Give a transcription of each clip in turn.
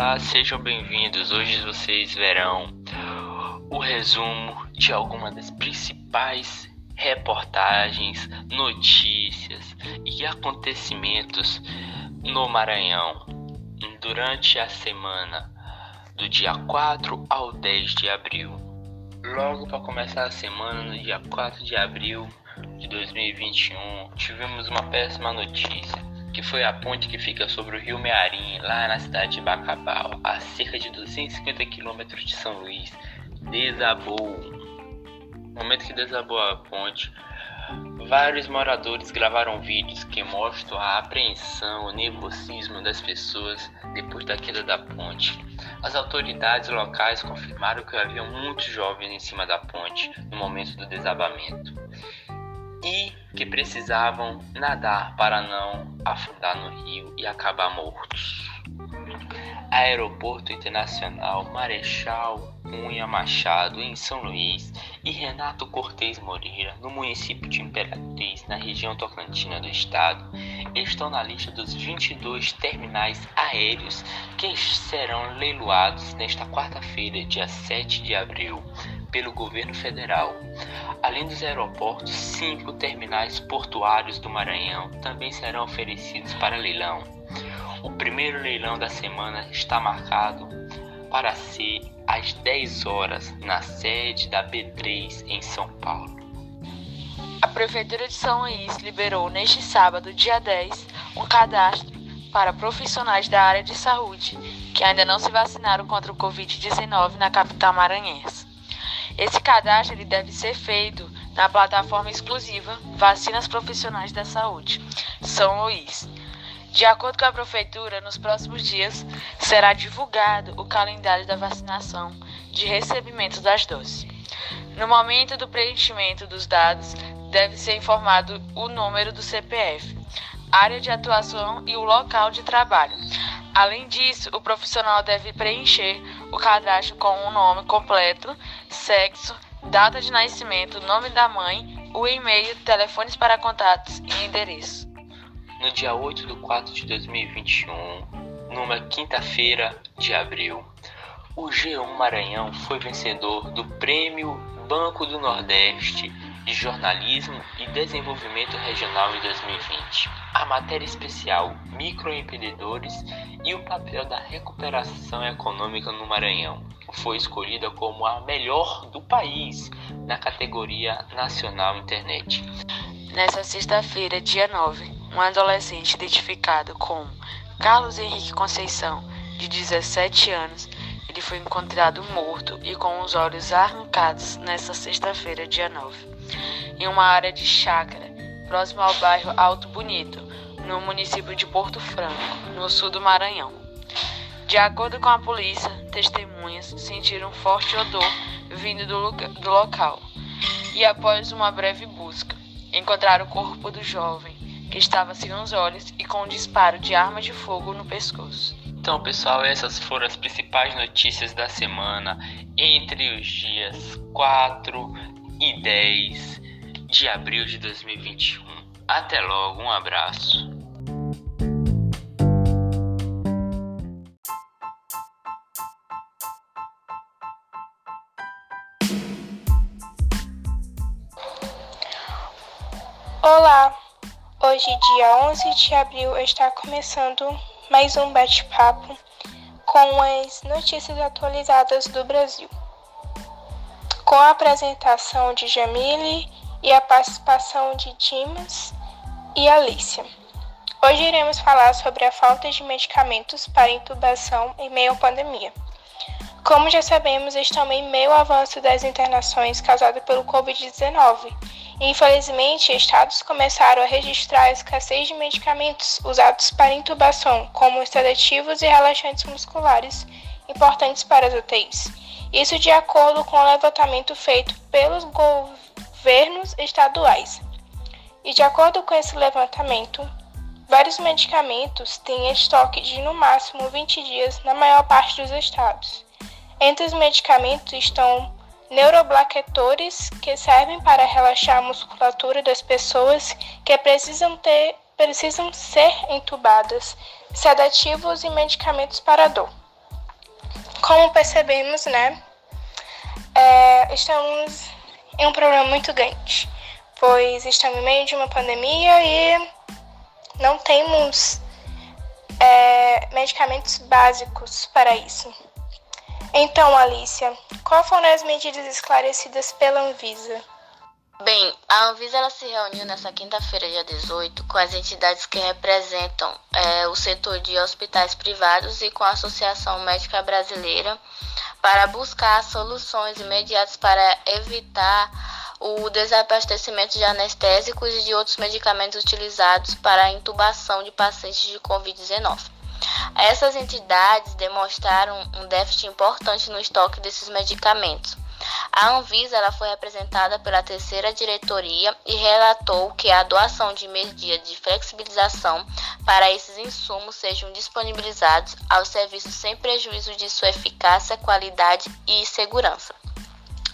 Olá, sejam bem-vindos. Hoje vocês verão o resumo de algumas das principais reportagens, notícias e acontecimentos no Maranhão durante a semana do dia 4 ao 10 de abril. Logo para começar a semana, no dia 4 de abril de 2021, tivemos uma péssima notícia que foi a ponte que fica sobre o rio Mearim, lá na cidade de Bacabal, a cerca de 250 quilômetros de São Luís, desabou. No momento que desabou a ponte, vários moradores gravaram vídeos que mostram a apreensão, o nervosismo das pessoas depois da queda da ponte. As autoridades locais confirmaram que havia muitos jovens em cima da ponte no momento do desabamento e que precisavam nadar para não afundar no rio e acabar mortos. Aeroporto Internacional Marechal Cunha Machado, em São Luís, e Renato Cortes Moreira, no município de Imperatriz, na região tocantina do estado, estão na lista dos 22 terminais aéreos que serão leiloados nesta quarta-feira, dia 7 de abril, pelo governo federal. Além dos aeroportos, cinco terminais portuários do Maranhão também serão oferecidos para leilão. O primeiro leilão da semana está marcado para ser às 10 horas na sede da B3 em São Paulo. A Prefeitura de São Luís liberou neste sábado, dia 10, um cadastro para profissionais da área de saúde que ainda não se vacinaram contra o Covid-19 na capital maranhense. Esse cadastro ele deve ser feito na plataforma exclusiva Vacinas Profissionais da Saúde, São Luís. De acordo com a Prefeitura, nos próximos dias será divulgado o calendário da vacinação de recebimento das doses. No momento do preenchimento dos dados, deve ser informado o número do CPF, área de atuação e o local de trabalho. Além disso, o profissional deve preencher o cadastro com o nome completo, sexo, data de nascimento, nome da mãe, o e-mail, telefones para contatos e endereço. No dia 8 de 4 de 2021, numa quinta-feira de abril, o G1 Maranhão foi vencedor do Prêmio Banco do Nordeste de Jornalismo e Desenvolvimento Regional em 2020. A matéria especial Microempreendedores e o papel da recuperação econômica no Maranhão foi escolhida como a melhor do país na categoria Nacional Internet. Nessa sexta-feira, dia 9, um adolescente identificado como Carlos Henrique Conceição, de 17 anos, ele foi encontrado morto e com os olhos arrancados nesta sexta-feira, dia 9 em uma área de chácara, próximo ao bairro Alto Bonito, no município de Porto Franco, no sul do Maranhão. De acordo com a polícia, testemunhas sentiram um forte odor vindo do, do local e, após uma breve busca, encontraram o corpo do jovem, que estava sem os olhos e com um disparo de arma de fogo no pescoço. Então, pessoal, essas foram as principais notícias da semana entre os dias 4 e 10 de abril de 2021. Até logo, um abraço. Olá! Hoje, dia 11 de abril, está começando mais um bate-papo com as notícias atualizadas do Brasil com a apresentação de Jamile e a participação de Dimas e Alicia. Hoje iremos falar sobre a falta de medicamentos para intubação em meio à pandemia. Como já sabemos, estamos em meio ao avanço das internações causadas pelo Covid-19. Infelizmente, estados começaram a registrar a escassez de medicamentos usados para intubação, como sedativos e relaxantes musculares, importantes para as UTIs. Isso de acordo com o levantamento feito pelos governos estaduais. E de acordo com esse levantamento, vários medicamentos têm estoque de no máximo 20 dias na maior parte dos estados. Entre os medicamentos estão neuroblaquetores, que servem para relaxar a musculatura das pessoas que precisam, ter, precisam ser entubadas, sedativos e medicamentos para dor. Como percebemos, né, é, estamos em um problema muito grande, pois estamos em meio de uma pandemia e não temos é, medicamentos básicos para isso. Então, Alicia, qual foram as medidas esclarecidas pela Anvisa? Bem, a Anvisa ela se reuniu nessa quinta-feira, dia 18, com as entidades que representam é, o setor de hospitais privados e com a Associação Médica Brasileira para buscar soluções imediatas para evitar o desabastecimento de anestésicos e de outros medicamentos utilizados para a intubação de pacientes de Covid-19. Essas entidades demonstraram um déficit importante no estoque desses medicamentos a Anvisa ela foi representada pela terceira diretoria e relatou que a doação de medidas de flexibilização para esses insumos sejam disponibilizados aos serviços sem prejuízo de sua eficácia, qualidade e segurança.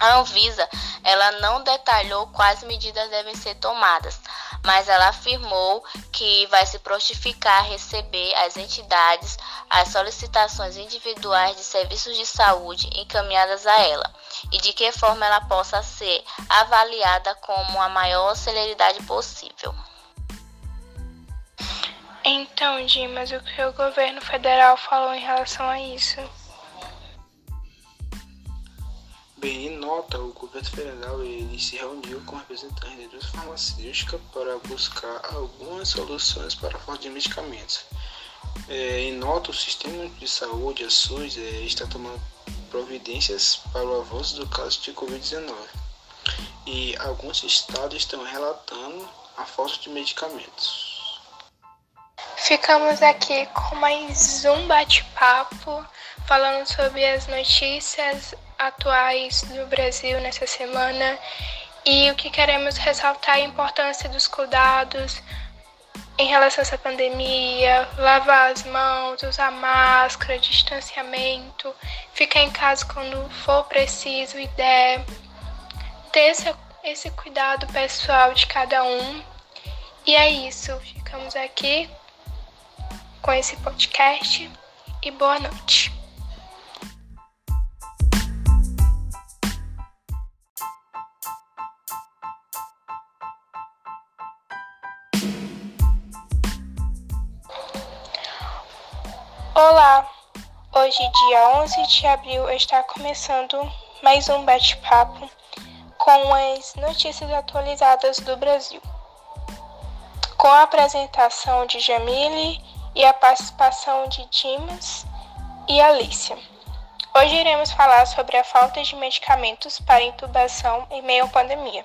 A Anvisa ela não detalhou quais medidas devem ser tomadas, mas ela afirmou que vai se prontificar a receber as entidades as solicitações individuais de serviços de saúde encaminhadas a ela e de que forma ela possa ser avaliada com a maior celeridade possível. Então, Dimas, o que o governo federal falou em relação a isso? Em nota, o governo federal ele se reuniu com representantes da indústria farmacêutica para buscar algumas soluções para a falta de medicamentos. É, em nota, o sistema de saúde, a SUS, é, está tomando providências para o avanço do caso de Covid-19 e alguns estados estão relatando a falta de medicamentos. Ficamos aqui com mais um bate-papo falando sobre as notícias atuais do Brasil nessa semana e o que queremos ressaltar é a importância dos cuidados em relação a essa pandemia, lavar as mãos, usar máscara, distanciamento, ficar em casa quando for preciso e der, ter esse, esse cuidado pessoal de cada um. E é isso, ficamos aqui com esse podcast e boa noite. Hoje, dia 11 de abril, está começando mais um bate-papo com as notícias atualizadas do Brasil. Com a apresentação de Jamile e a participação de Dimas e Alicia. Hoje iremos falar sobre a falta de medicamentos para intubação em meio à pandemia.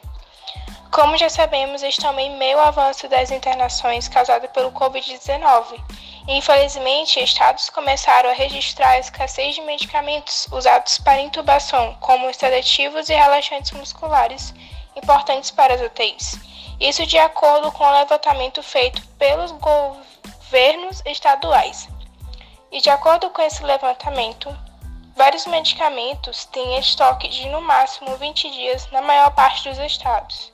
Como já sabemos, estamos em meio ao avanço das internações causadas pelo Covid-19 Infelizmente, estados começaram a registrar a escassez de medicamentos usados para intubação, como sedativos e relaxantes musculares, importantes para as UTIs. Isso de acordo com o levantamento feito pelos governos estaduais. E de acordo com esse levantamento, vários medicamentos têm estoque de no máximo 20 dias na maior parte dos estados.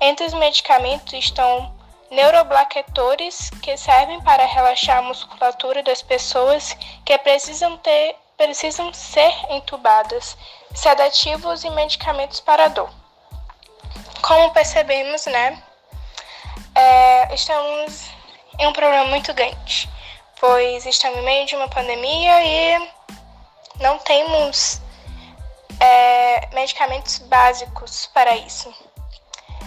Entre os medicamentos estão neuroblaquetores que servem para relaxar a musculatura das pessoas que precisam ter precisam ser entubadas, sedativos e medicamentos para dor. Como percebemos, né, é, estamos em um problema muito grande, pois estamos em meio de uma pandemia e não temos é, medicamentos básicos para isso.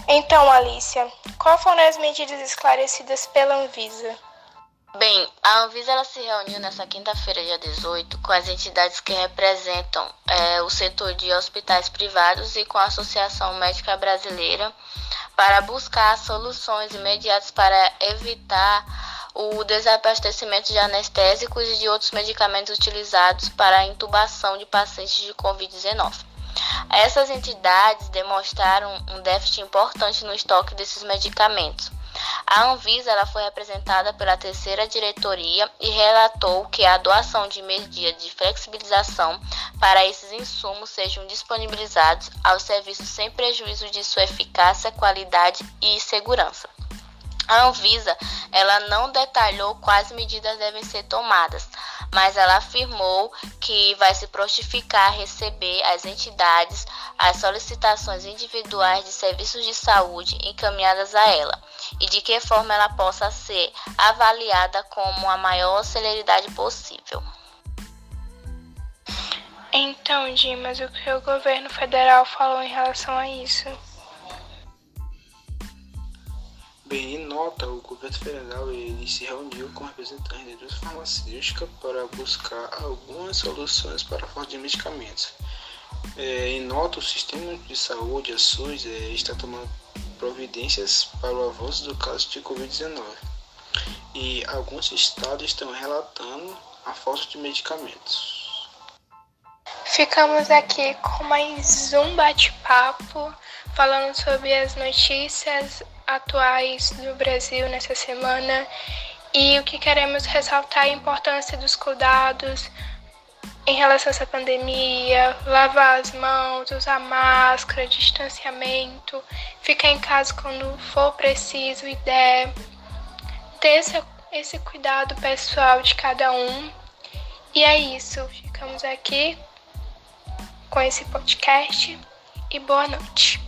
Então, Alicia, qual foram as medidas esclarecidas pela Anvisa? Bem, a Anvisa ela se reuniu nessa quinta-feira, dia 18, com as entidades que representam é, o setor de hospitais privados e com a Associação Médica Brasileira para buscar soluções imediatas para evitar o desabastecimento de anestésicos e de outros medicamentos utilizados para a intubação de pacientes de Covid-19. Essas entidades demonstraram um déficit importante no estoque desses medicamentos. A Anvisa ela foi representada pela terceira diretoria e relatou que a doação de medidas de flexibilização para esses insumos sejam disponibilizados aos serviços sem prejuízo de sua eficácia, qualidade e segurança. A Anvisa, ela não detalhou quais medidas devem ser tomadas, mas ela afirmou que vai se prontificar a receber as entidades as solicitações individuais de serviços de saúde encaminhadas a ela e de que forma ela possa ser avaliada com a maior celeridade possível. Então, Dimas, o que o governo federal falou em relação a isso? Bem, em nota, o governo federal ele se reuniu com representantes da indústria farmacêutica para buscar algumas soluções para a falta de medicamentos. É, em nota, o sistema de saúde, a SUS, é, está tomando providências para o avanço do caso de Covid-19 e alguns estados estão relatando a falta de medicamentos. Ficamos aqui com mais um bate-papo falando sobre as notícias atuais do Brasil nessa semana e o que queremos ressaltar é a importância dos cuidados em relação a essa pandemia, lavar as mãos, usar máscara, distanciamento, ficar em casa quando for preciso e der, ter esse, esse cuidado pessoal de cada um. E é isso, ficamos aqui com esse podcast e boa noite.